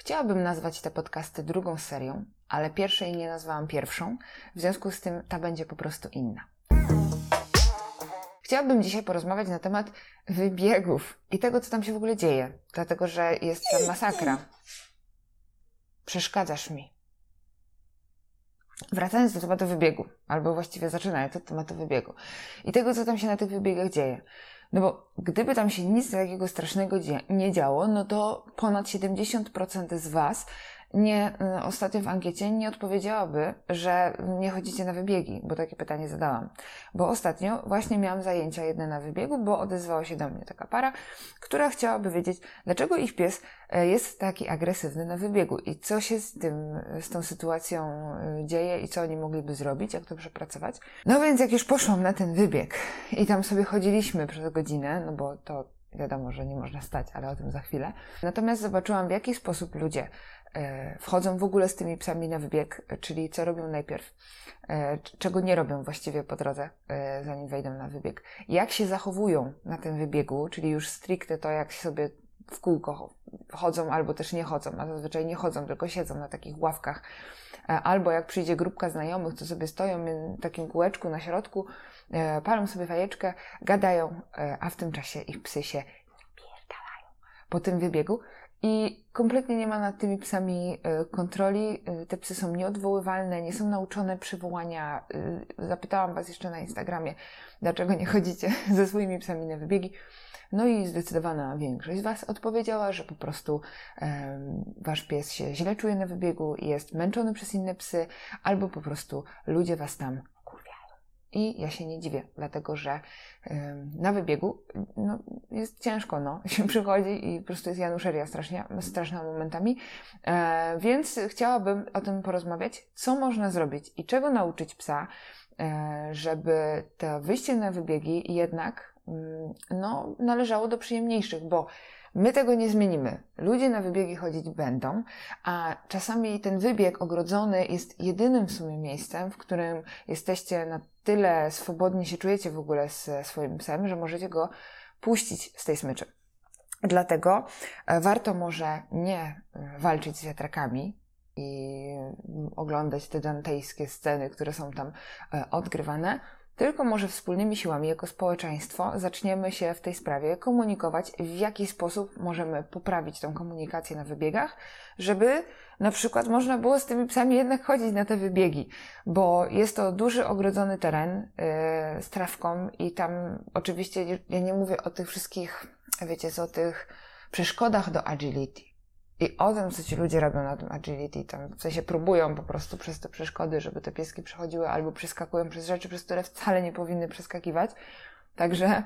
Chciałabym nazwać te podcasty drugą serią, ale pierwszej nie nazwałam pierwszą, w związku z tym ta będzie po prostu inna. Chciałabym dzisiaj porozmawiać na temat wybiegów i tego, co tam się w ogóle dzieje, dlatego że jest tam masakra. Przeszkadzasz mi. Wracając do tematu wybiegu, albo właściwie zaczynając od tematu wybiegu i tego, co tam się na tych wybiegach dzieje. No bo gdyby tam się nic takiego strasznego nie działo, no to ponad 70% z Was nie, y, ostatnio w ankiecie nie odpowiedziałaby, że nie chodzicie na wybiegi, bo takie pytanie zadałam. Bo ostatnio właśnie miałam zajęcia jedne na wybiegu, bo odezwała się do mnie taka para, która chciałaby wiedzieć, dlaczego ich pies e, jest taki agresywny na wybiegu i co się z tym, z tą sytuacją e, dzieje i co oni mogliby zrobić, jak to przepracować. No więc jak już poszłam na ten wybieg i tam sobie chodziliśmy przez godzinę, no bo to wiadomo, że nie można stać, ale o tym za chwilę. Natomiast zobaczyłam, w jaki sposób ludzie wchodzą w ogóle z tymi psami na wybieg, czyli co robią najpierw, e, czego nie robią właściwie po drodze, e, zanim wejdą na wybieg, jak się zachowują na tym wybiegu, czyli już stricte to, jak sobie w kółko chodzą albo też nie chodzą, a zazwyczaj nie chodzą, tylko siedzą na takich ławkach, albo jak przyjdzie grupka znajomych, to sobie stoją w takim kółeczku na środku, palą sobie fajeczkę, gadają, a w tym czasie ich psy się pierdalają po tym wybiegu, i kompletnie nie ma nad tymi psami e, kontroli. E, te psy są nieodwoływalne, nie są nauczone przywołania. E, zapytałam Was jeszcze na Instagramie, dlaczego nie chodzicie ze swoimi psami na wybiegi. No i zdecydowana większość z Was odpowiedziała, że po prostu um, Wasz pies się źle czuje na wybiegu, jest męczony przez inne psy, albo po prostu ludzie Was tam i ja się nie dziwię, dlatego że na wybiegu no, jest ciężko, no, się przychodzi i po prostu jest januszeria strasznie, straszna momentami. E, więc chciałabym o tym porozmawiać, co można zrobić i czego nauczyć psa, e, żeby to wyjście na wybiegi jednak mm, no, należało do przyjemniejszych, bo My tego nie zmienimy. Ludzie na wybiegi chodzić będą, a czasami ten wybieg ogrodzony jest jedynym w sumie miejscem, w którym jesteście na tyle swobodnie się czujecie w ogóle ze swoim psem, że możecie go puścić z tej smyczy. Dlatego e, warto może nie e, walczyć z wiatrakami i oglądać te dantejskie sceny, które są tam e, odgrywane, tylko może wspólnymi siłami jako społeczeństwo zaczniemy się w tej sprawie komunikować, w jaki sposób możemy poprawić tą komunikację na wybiegach, żeby na przykład można było z tymi psami jednak chodzić na te wybiegi, bo jest to duży, ogrodzony teren yy, z trawką i tam oczywiście ja nie mówię o tych wszystkich, wiecie, o tych przeszkodach do agility i o tym, co ci ludzie robią na tym agility, tam w sensie próbują po prostu przez te przeszkody, żeby te pieski przechodziły albo przeskakują przez rzeczy, przez które wcale nie powinny przeskakiwać. Także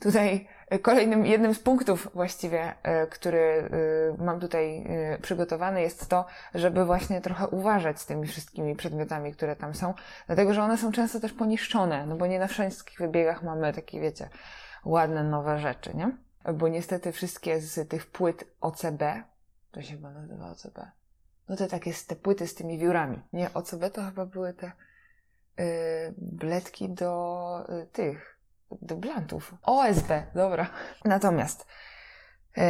tutaj kolejnym, jednym z punktów właściwie, e, który e, mam tutaj e, przygotowany jest to, żeby właśnie trochę uważać z tymi wszystkimi przedmiotami, które tam są, dlatego, że one są często też poniszczone, no bo nie na wszystkich wybiegach mamy takie, wiecie, ładne, nowe rzeczy, nie? Bo niestety wszystkie z tych płyt OCB, to się chyba nazywa OCB. No te takie te płyty z tymi wiórami. Nie, OCB to chyba były te yy, bledki do yy, tych, do blantów. OSB, dobra. Natomiast yy,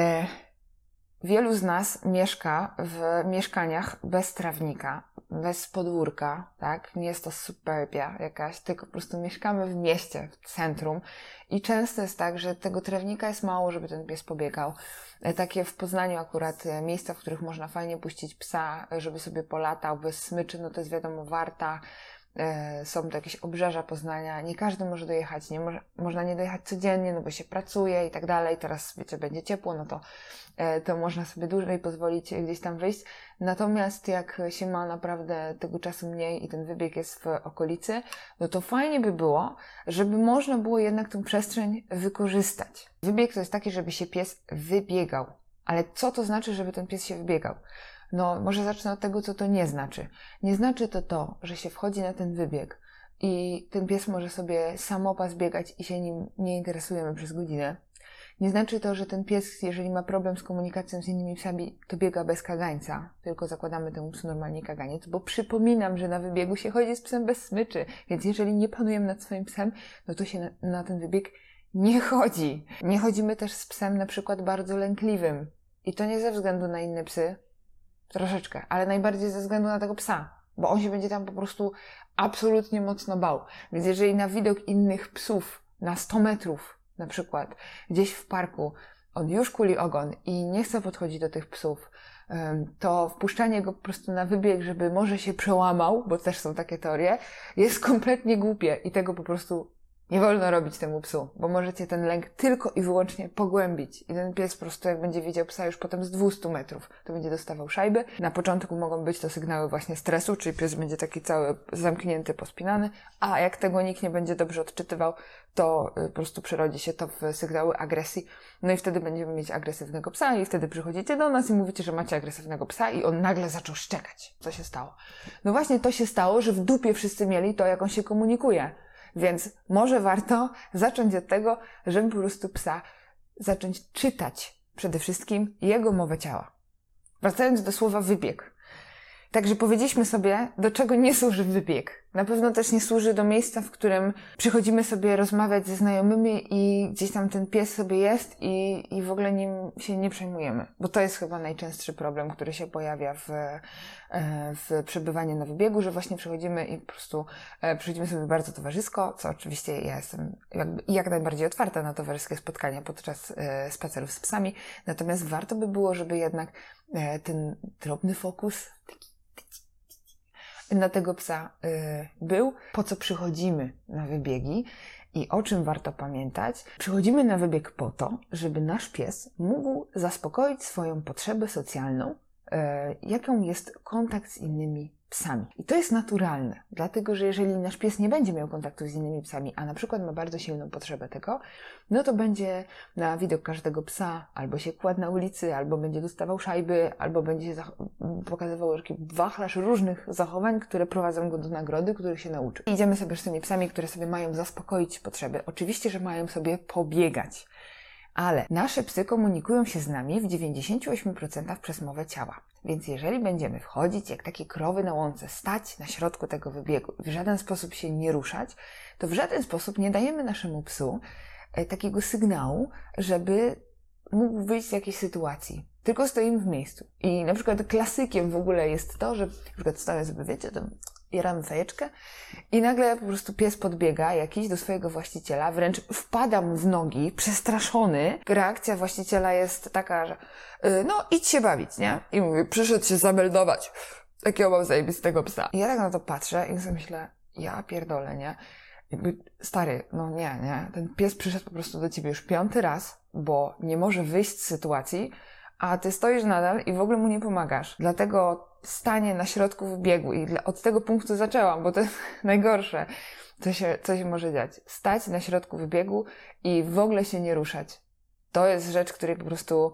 wielu z nas mieszka w mieszkaniach bez trawnika, bez podwórka, tak? Nie jest to superbia jakaś, tylko po prostu mieszkamy w mieście, w centrum i często jest tak, że tego trawnika jest mało, żeby ten pies pobiegał. E, takie w Poznaniu akurat e, miejsca, w których można fajnie puścić psa, żeby sobie polatał bez smyczy, no to jest wiadomo warta, E, są to jakieś obrzeża Poznania, nie każdy może dojechać, nie można nie dojechać codziennie, no bo się pracuje i tak dalej, teraz wiecie, będzie ciepło, no to, e, to można sobie dłużej pozwolić gdzieś tam wyjść. Natomiast jak się ma naprawdę tego czasu mniej i ten wybieg jest w okolicy, no to fajnie by było, żeby można było jednak tę przestrzeń wykorzystać. Wybieg to jest taki, żeby się pies wybiegał. Ale co to znaczy, żeby ten pies się wybiegał? No, może zacznę od tego, co to nie znaczy. Nie znaczy to to, że się wchodzi na ten wybieg i ten pies może sobie samopas biegać i się nim nie interesujemy przez godzinę. Nie znaczy to, że ten pies, jeżeli ma problem z komunikacją z innymi psami, to biega bez kagańca, tylko zakładamy temu psu normalnie kaganiec, bo przypominam, że na wybiegu się chodzi z psem bez smyczy, więc jeżeli nie panujemy nad swoim psem, no to się na, na ten wybieg nie chodzi. Nie chodzimy też z psem na przykład bardzo lękliwym. I to nie ze względu na inne psy, troszeczkę, ale najbardziej ze względu na tego psa, bo on się będzie tam po prostu absolutnie mocno bał. Więc jeżeli na widok innych psów na 100 metrów, na przykład gdzieś w parku, on już kuli ogon i nie chce podchodzić do tych psów, to wpuszczanie go po prostu na wybieg, żeby może się przełamał, bo też są takie teorie, jest kompletnie głupie i tego po prostu nie wolno robić temu psu, bo możecie ten lęk tylko i wyłącznie pogłębić. I ten pies po prostu, jak będzie widział psa już potem z 200 metrów, to będzie dostawał szajby. Na początku mogą być to sygnały właśnie stresu, czyli pies będzie taki cały zamknięty, pospinany, a jak tego nikt nie będzie dobrze odczytywał, to y, po prostu przerodzi się to w sygnały agresji. No i wtedy będziemy mieć agresywnego psa i wtedy przychodzicie do nas i mówicie, że macie agresywnego psa i on nagle zaczął szczekać. Co się stało? No właśnie to się stało, że w dupie wszyscy mieli to, jak on się komunikuje. Więc może warto zacząć od tego, żeby po prostu psa zacząć czytać przede wszystkim jego mowę ciała. Wracając do słowa wybieg. Także powiedzieliśmy sobie, do czego nie służy wybieg. Na pewno też nie służy do miejsca, w którym przychodzimy sobie rozmawiać ze znajomymi i gdzieś tam ten pies sobie jest i, i w ogóle nim się nie przejmujemy. Bo to jest chyba najczęstszy problem, który się pojawia w, e, w przebywaniu na wybiegu, że właśnie przychodzimy i po prostu e, przychodzimy sobie bardzo towarzysko, co oczywiście ja jestem jakby jak najbardziej otwarta na towarzyskie spotkania podczas e, spacerów z psami. Natomiast warto by było, żeby jednak ten drobny fokus, taki na tego psa y, był, po co przychodzimy na wybiegi i o czym warto pamiętać. Przychodzimy na wybieg po to, żeby nasz pies mógł zaspokoić swoją potrzebę socjalną, y, jaką jest kontakt z innymi psami. I to jest naturalne, dlatego że jeżeli nasz pies nie będzie miał kontaktu z innymi psami, a na przykład ma bardzo silną potrzebę tego, no to będzie na widok każdego psa albo się kładł na ulicy, albo będzie dostawał szajby, albo będzie pokazywał taki wachlarz różnych zachowań, które prowadzą go do nagrody, których się nauczy. Idziemy sobie z tymi psami, które sobie mają zaspokoić potrzeby. Oczywiście, że mają sobie pobiegać. Ale nasze psy komunikują się z nami w 98% przez mowę ciała. Więc jeżeli będziemy wchodzić jak takie krowy na łące, stać na środku tego wybiegu w żaden sposób się nie ruszać, to w żaden sposób nie dajemy naszemu psu e, takiego sygnału, żeby mógł wyjść z jakiejś sytuacji. Tylko stoimy w miejscu. I na przykład klasykiem w ogóle jest to, że na przykład stoję sobie, wiecie, tam jaramy fajeczkę i nagle po prostu pies podbiega jakiś do swojego właściciela, wręcz wpada mu w nogi, przestraszony. Reakcja właściciela jest taka, że yy, no idź się bawić, nie? I mówi, przyszedł się zameldować. Takiego mam zajebistego psa. I ja tak na to patrzę i sobie myślę, ja pierdolę, nie? Jakby, stary, no nie, nie. Ten pies przyszedł po prostu do ciebie już piąty raz, bo nie może wyjść z sytuacji, a ty stoisz nadal i w ogóle mu nie pomagasz. Dlatego stanie na środku wybiegu i od tego punktu zaczęłam, bo to jest najgorsze, co się, co się może dziać. Stać na środku wybiegu i w ogóle się nie ruszać. To jest rzecz, której po prostu,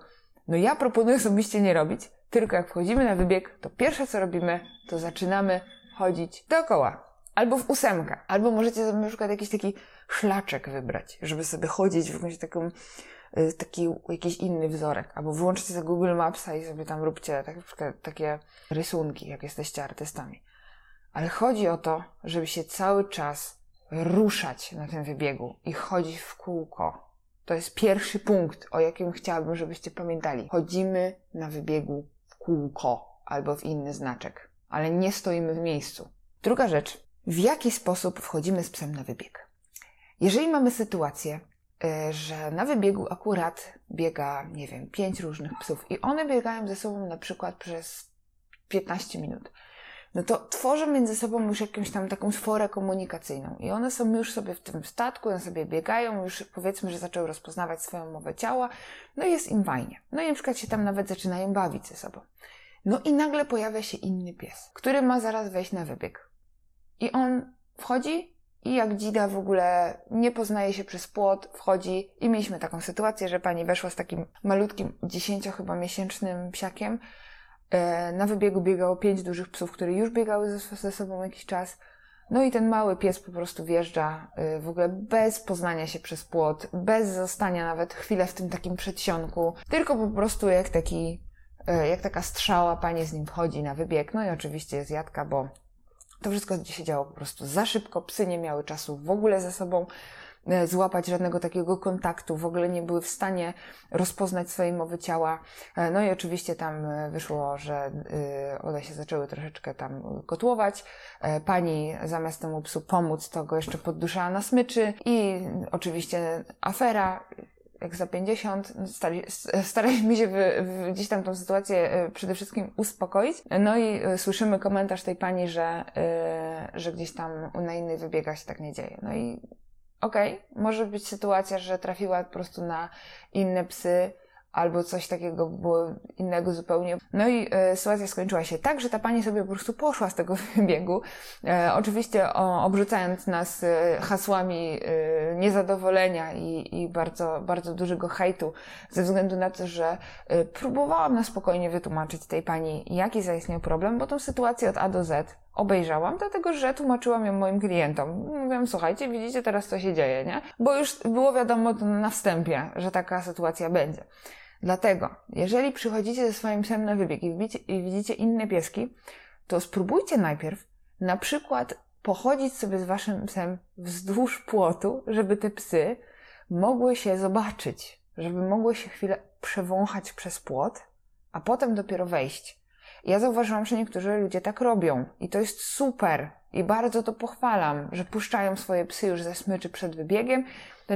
no ja proponuję osobiście nie robić, tylko jak wchodzimy na wybieg, to pierwsze co robimy, to zaczynamy chodzić dookoła. Albo w ósemkę. Albo możecie sobie na przykład jakiś taki szlaczek wybrać, żeby sobie chodzić w jakąś taką taki jakiś inny wzorek, albo włączcie sobie Google Mapsa i sobie tam róbcie tak, takie rysunki, jak jesteście artystami. Ale chodzi o to, żeby się cały czas ruszać na tym wybiegu i chodzić w kółko. To jest pierwszy punkt, o jakim chciałabym, żebyście pamiętali. Chodzimy na wybiegu w kółko albo w inny znaczek, ale nie stoimy w miejscu. Druga rzecz, w jaki sposób wchodzimy z psem na wybieg? Jeżeli mamy sytuację, że na wybiegu akurat biega, nie wiem, pięć różnych psów i one biegają ze sobą na przykład przez 15 minut. No to tworzą między sobą już jakąś tam taką sforę komunikacyjną i one są już sobie w tym statku, one sobie biegają, już powiedzmy, że zaczęły rozpoznawać swoją mowę ciała, no i jest im fajnie. No i na przykład się tam nawet zaczynają bawić ze sobą. No i nagle pojawia się inny pies, który ma zaraz wejść na wybieg. I on wchodzi, i jak dzida w ogóle nie poznaje się przez płot, wchodzi i mieliśmy taką sytuację, że pani weszła z takim malutkim, dziesięcio chyba miesięcznym psiakiem. E, na wybiegu biegało pięć dużych psów, które już biegały ze, sobą jakiś czas. No i ten mały pies po prostu wjeżdża e, w ogóle bez poznania się przez płot, bez zostania nawet chwilę w tym takim przedsionku, tylko po prostu jak taki, e, jak taka strzała pani z nim wchodzi na wybieg. No i oczywiście jest jadka, bo to wszystko się działo po prostu za szybko, psy nie miały czasu w ogóle ze sobą e, złapać żadnego takiego kontaktu, w ogóle nie były w stanie rozpoznać swojej mowy ciała. E, no i oczywiście tam e, wyszło, że one się zaczęły troszeczkę tam kotłować. Pani zamiast temu psu pomóc, to go jeszcze podduszała na smyczy i oczywiście afera jak za 50, no, stali, staraliśmy się w, w, gdzieś tam tą sytuację e, przede wszystkim uspokoić. No i e, słyszymy komentarz tej pani, że, e, że gdzieś tam na innych wybiegach się tak nie dzieje. No i okej, okay, może być sytuacja, że trafiła po prostu na inne psy, albo coś takiego było innego zupełnie. No i e, sytuacja skończyła się tak, że ta pani sobie po prostu poszła z tego wybiegu, e, oczywiście o, obrzucając nas e, hasłami e, niezadowolenia i, i bardzo, bardzo dużego hejtu, ze względu na to, że e, próbowałam na spokojnie wytłumaczyć tej pani, jaki zaistniał problem, bo tą sytuację od A do Z obejrzałam, dlatego że tłumaczyłam ją moim klientom. Mówiłam, słuchajcie, widzicie teraz co się dzieje, nie? Bo już było wiadomo na wstępie, że taka sytuacja będzie. Dlatego, jeżeli przychodzicie ze swoim psem na wybieg i widzicie, i widzicie inne pieski, to spróbujcie najpierw na przykład pochodzić sobie z waszym psem wzdłuż płotu, żeby te psy mogły się zobaczyć, żeby mogły się chwilę przewąchać przez płot, a potem dopiero wejść. Ja zauważyłam, że niektórzy ludzie tak robią i to jest super i bardzo to pochwalam, że puszczają swoje psy już ze smyczy przed wybiegiem.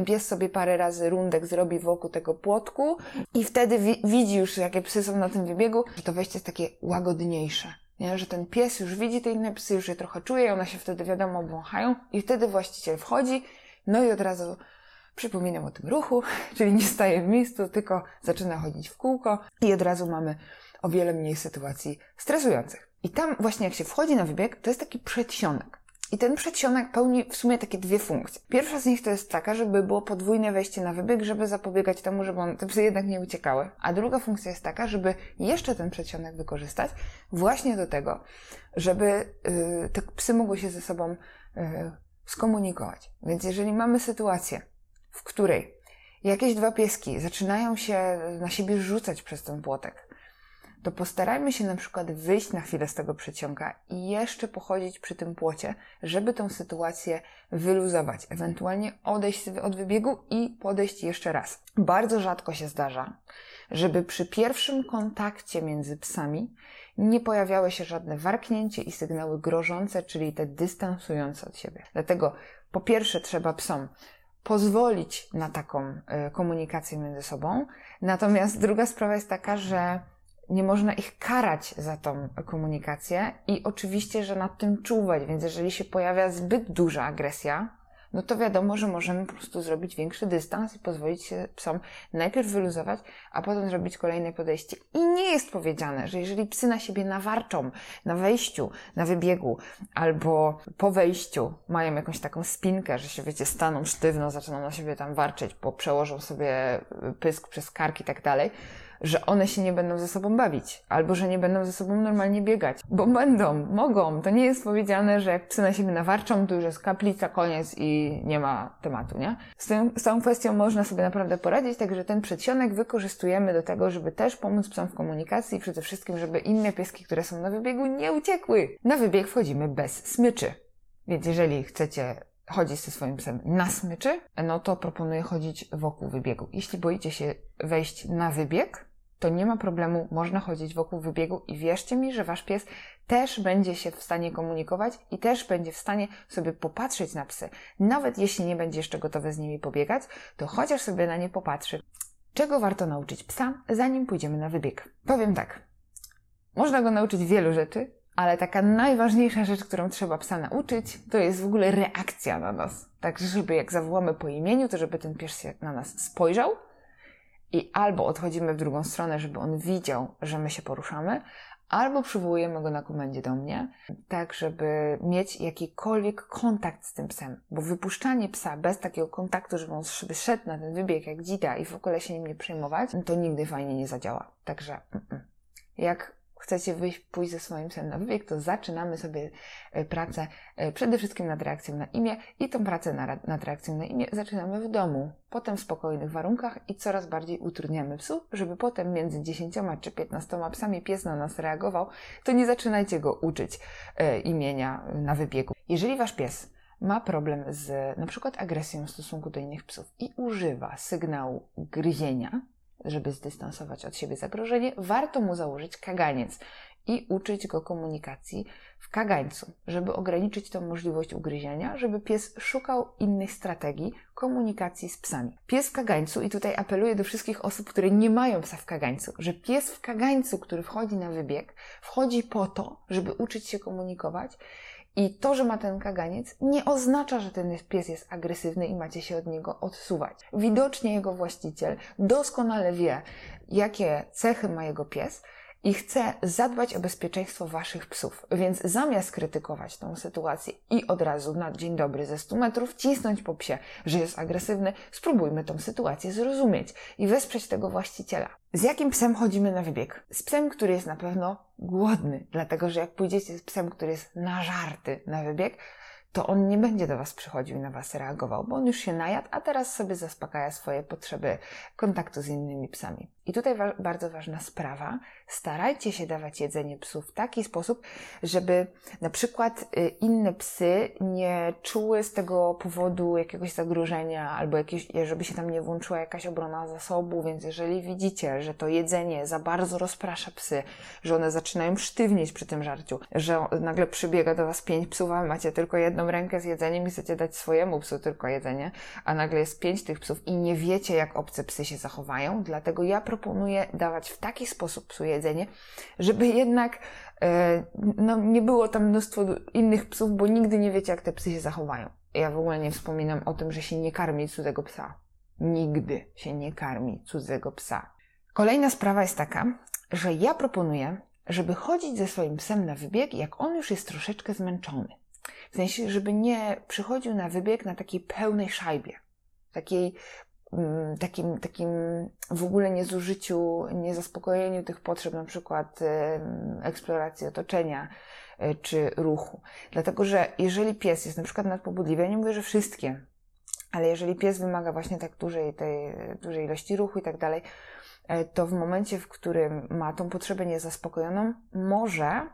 Pies sobie parę razy rundek zrobi wokół tego płotku i wtedy wi widzi już, jakie psy są na tym wybiegu, że to wejście jest takie łagodniejsze. Nie? Że ten pies już widzi te inne psy, już je trochę czuje, one się wtedy wiadomo wąchają i wtedy właściciel wchodzi, no i od razu przypominam o tym ruchu, czyli nie staje w miejscu, tylko zaczyna chodzić w kółko i od razu mamy o wiele mniej sytuacji stresujących. I tam właśnie jak się wchodzi na wybieg, to jest taki przedsionek. I ten przedsionek pełni w sumie takie dwie funkcje. Pierwsza z nich to jest taka, żeby było podwójne wejście na wybieg, żeby zapobiegać temu, żeby te psy jednak nie uciekały. A druga funkcja jest taka, żeby jeszcze ten przedsionek wykorzystać właśnie do tego, żeby yy, te psy mogły się ze sobą yy, skomunikować. Więc jeżeli mamy sytuację, w której jakieś dwa pieski zaczynają się na siebie rzucać przez ten płotek, to postarajmy się na przykład wyjść na chwilę z tego przeciąga i jeszcze pochodzić przy tym płocie, żeby tą sytuację wyluzować, ewentualnie odejść od wybiegu i podejść jeszcze raz. Bardzo rzadko się zdarza, żeby przy pierwszym kontakcie między psami nie pojawiały się żadne warknięcie i sygnały grożące, czyli te dystansujące od siebie. Dlatego po pierwsze trzeba psom pozwolić na taką e, komunikację między sobą. Natomiast druga sprawa jest taka, że nie można ich karać za tą komunikację i oczywiście, że nad tym czuwać, więc jeżeli się pojawia zbyt duża agresja, no to wiadomo, że możemy po prostu zrobić większy dystans i pozwolić się psom najpierw wyluzować, a potem zrobić kolejne podejście. I nie jest powiedziane, że jeżeli psy na siebie nawarczą na wejściu, na wybiegu albo po wejściu mają jakąś taką spinkę, że się wiecie, staną sztywno, zaczynają na siebie tam warczeć, bo przełożą sobie pysk przez kark i tak dalej, że one się nie będą ze sobą bawić, albo że nie będą ze sobą normalnie biegać, bo będą, mogą. To nie jest powiedziane, że jak psy na siebie nawarczą, to już jest kaplica, koniec i nie ma tematu, nie? Z, tą, z tą kwestią można sobie naprawdę poradzić, także ten przedsionek wykorzystujemy do tego, żeby też pomóc psom w komunikacji i przede wszystkim, żeby inne pieski, które są na wybiegu, nie uciekły. Na wybieg wchodzimy bez smyczy. Więc jeżeli chcecie chodzić ze swoim psem na smyczy, no to proponuję chodzić wokół wybiegu. Jeśli boicie się wejść na wybieg, to nie ma problemu, można chodzić wokół wybiegu i wierzcie mi, że wasz pies też będzie się w stanie komunikować i też będzie w stanie sobie popatrzeć na psy. Nawet jeśli nie będzie jeszcze gotowy z nimi pobiegać, to chociaż sobie na nie popatrzy. Czego warto nauczyć psa, zanim pójdziemy na wybieg? Powiem tak. Można go nauczyć wielu rzeczy, ale taka najważniejsza rzecz, którą trzeba psa nauczyć, to jest w ogóle reakcja na nas. Tak, żeby jak zawołamy po imieniu, to żeby ten pies się na nas spojrzał, i albo odchodzimy w drugą stronę, żeby on widział, że my się poruszamy, albo przywołujemy go na komendzie do mnie, tak żeby mieć jakikolwiek kontakt z tym psem. Bo wypuszczanie psa bez takiego kontaktu, żeby on szedł na ten wybieg jak dzida i w ogóle się nim nie przejmować, to nigdy fajnie nie zadziała. Także mm -mm. jak chcecie wyjść, pójść ze swoim psem na wybieg, to zaczynamy sobie e, pracę e, przede wszystkim nad reakcją na imię i tą pracę nad reakcją na imię zaczynamy w domu, potem w spokojnych warunkach i coraz bardziej utrudniamy psu, żeby potem między 10 czy 15 psami pies na nas reagował, to nie zaczynajcie go uczyć e, imienia na wybiegu. Jeżeli wasz pies ma problem z na przykład agresją w stosunku do innych psów i używa sygnału gryzienia, żeby zdystansować od siebie zagrożenie, warto mu założyć kaganiec i uczyć go komunikacji w kagańcu, żeby ograniczyć tą możliwość ugryzienia, żeby pies szukał innych strategii komunikacji z psami. Pies w kagańcu, i tutaj apeluję do wszystkich osób, które nie mają psa w kagańcu, że pies w kagańcu, który wchodzi na wybieg, wchodzi po to, żeby uczyć się komunikować i to, że ma ten kaganiec, nie oznacza, że ten pies jest agresywny i macie się od niego odsuwać. Widocznie jego właściciel doskonale wie, jakie cechy ma jego pies, i chce zadbać o bezpieczeństwo waszych psów. Więc zamiast krytykować tą sytuację i od razu na dzień dobry ze 100 metrów cisnąć po psie, że jest agresywny, spróbujmy tą sytuację zrozumieć i wesprzeć tego właściciela. Z jakim psem chodzimy na wybieg? Z psem, który jest na pewno głodny, dlatego że jak pójdziecie z psem, który jest nażarty na wybieg, to on nie będzie do Was przychodził i na Was reagował, bo on już się najadł, a teraz sobie zaspokaja swoje potrzeby kontaktu z innymi psami. I tutaj wa bardzo ważna sprawa. Starajcie się dawać jedzenie psu w taki sposób, żeby na przykład y, inne psy nie czuły z tego powodu jakiegoś zagrożenia albo jakieś, żeby się tam nie włączyła jakaś obrona zasobu, więc jeżeli widzicie, że to jedzenie za bardzo rozprasza psy, że one zaczynają sztywnieć przy tym żarciu, że nagle przybiega do Was pięć psów, a macie tylko jedną rękę z jedzeniem i chcecie dać swojemu psu tylko jedzenie, a nagle jest pięć tych psów i nie wiecie, jak obce psy się zachowają, dlatego ja proponuję dawać w taki sposób psu jedzenie, żeby jednak e, no, nie było tam mnóstwo innych psów, bo nigdy nie wiecie, jak te psy się zachowają. Ja w ogóle nie wspominam o tym, że się nie karmi cudzego psa. Nigdy się nie karmi cudzego psa. Kolejna sprawa jest taka, że ja proponuję, żeby chodzić ze swoim psem na wybieg, jak on już jest troszeczkę zmęczony. W sensie, żeby nie przychodził na wybieg na takiej pełnej szajbie. Takiej takim, takim w ogóle niezużyciu, niezaspokojeniu tych potrzeb, na przykład eksploracji otoczenia e, czy ruchu. Dlatego, że jeżeli pies jest na przykład nadpobudliwy, ja nie mówię, że wszystkie, ale jeżeli pies wymaga właśnie tak dużej, tej, dużej ilości ruchu i tak dalej, e, to w momencie, w którym ma tą potrzebę niezaspokojoną, może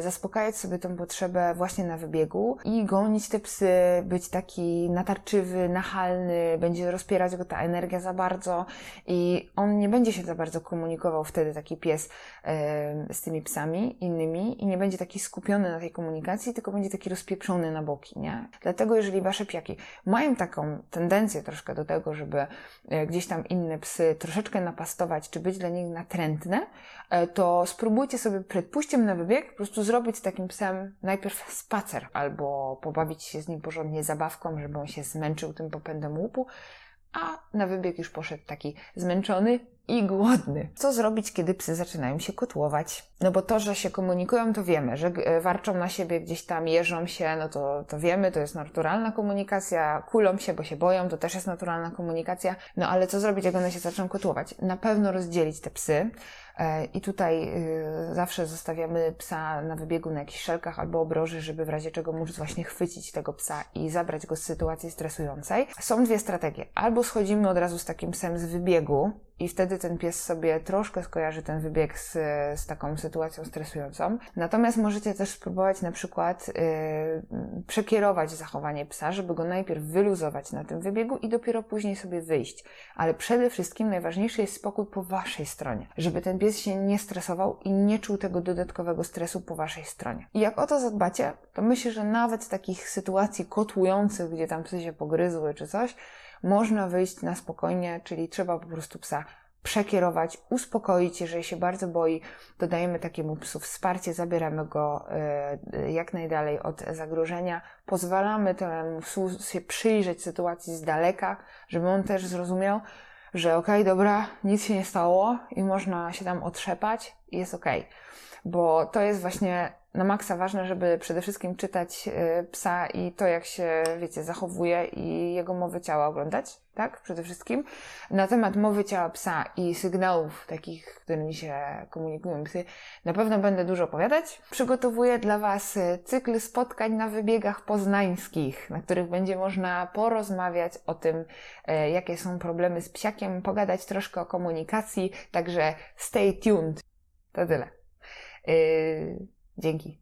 zaspokajać sobie tę potrzebę właśnie na wybiegu i gonić te psy, być taki natarczywy, nachalny, będzie rozpierać go ta energia za bardzo i on nie będzie się za bardzo komunikował wtedy taki pies z tymi psami innymi i nie będzie taki skupiony na tej komunikacji, tylko będzie taki rozpieprzony na boki, nie? Dlatego jeżeli wasze piaki mają taką tendencję troszkę do tego, żeby e, gdzieś tam inne psy troszeczkę napastować, czy być dla nich natrętne, to spróbujcie sobie przed pójściem na wybieg po prostu prostu zrobić z takim psem najpierw spacer albo pobawić się z nim porządnie zabawką, żeby on się zmęczył tym popędem łupu, a na wybieg już poszedł taki zmęczony i głodny. Co zrobić, kiedy psy zaczynają się kotłować? No bo to, że się komunikują, to wiemy, że e, warczą na siebie gdzieś tam, jeżą się, no to, to wiemy, to jest naturalna komunikacja, kulą się, bo się boją, to też jest naturalna komunikacja. No ale co zrobić, jak one się zaczną kotłować? Na pewno rozdzielić te psy, I tutaj y, zawsze zostawiamy psa na wybiegu na jakichś szelkach albo obroży, żeby w razie czego móc właśnie chwycić tego psa i zabrać go z sytuacji stresującej. Są dwie strategie. Albo schodzimy od razu z takim psem z wybiegu, i wtedy ten pies sobie troszkę skojarzy ten wybieg z, z taką sytuacją stresującą. Natomiast możecie też spróbować na przykład yy, przekierować zachowanie psa, żeby go najpierw wyluzować na tym wybiegu i dopiero później sobie wyjść. Ale przede wszystkim najważniejszy jest spokój po waszej stronie, żeby ten pies się nie stresował i nie czuł tego dodatkowego stresu po waszej stronie. I jak o to zadbacie, to myślę, że nawet takich sytuacji kotłujących, gdzie tam psy się pogryzły czy coś, można wyjść na spokojnie, czyli trzeba po prostu psa przekierować, uspokoić, jeżeli się bardzo boi, dodajemy takiemu psu wsparcie, zabieramy go e, jak najdalej od zagrożenia, pozwalamy temu psu się przyjrzeć sytuacji z daleka, żeby on też zrozumiał, że okej, okay, dobra, nic się nie stało i można się tam otrzepać i jest okej. Okay. Bo to jest właśnie na maksa ważne, żeby przede wszystkim czytać y, psa i to, jak się, wiecie, zachowuje i jego mowy ciała oglądać, tak? Przede wszystkim. Na temat mowy ciała psa i sygnałów takich, którymi się komunikują psy, na pewno będę dużo opowiadać. Przygotowuję dla Was y, cykl spotkań na wybiegach poznańskich, na których będzie można porozmawiać o tym, y, jakie są problemy z psiakiem, pogadać troszkę o komunikacji, także stay tuned. To tyle. Dzięki.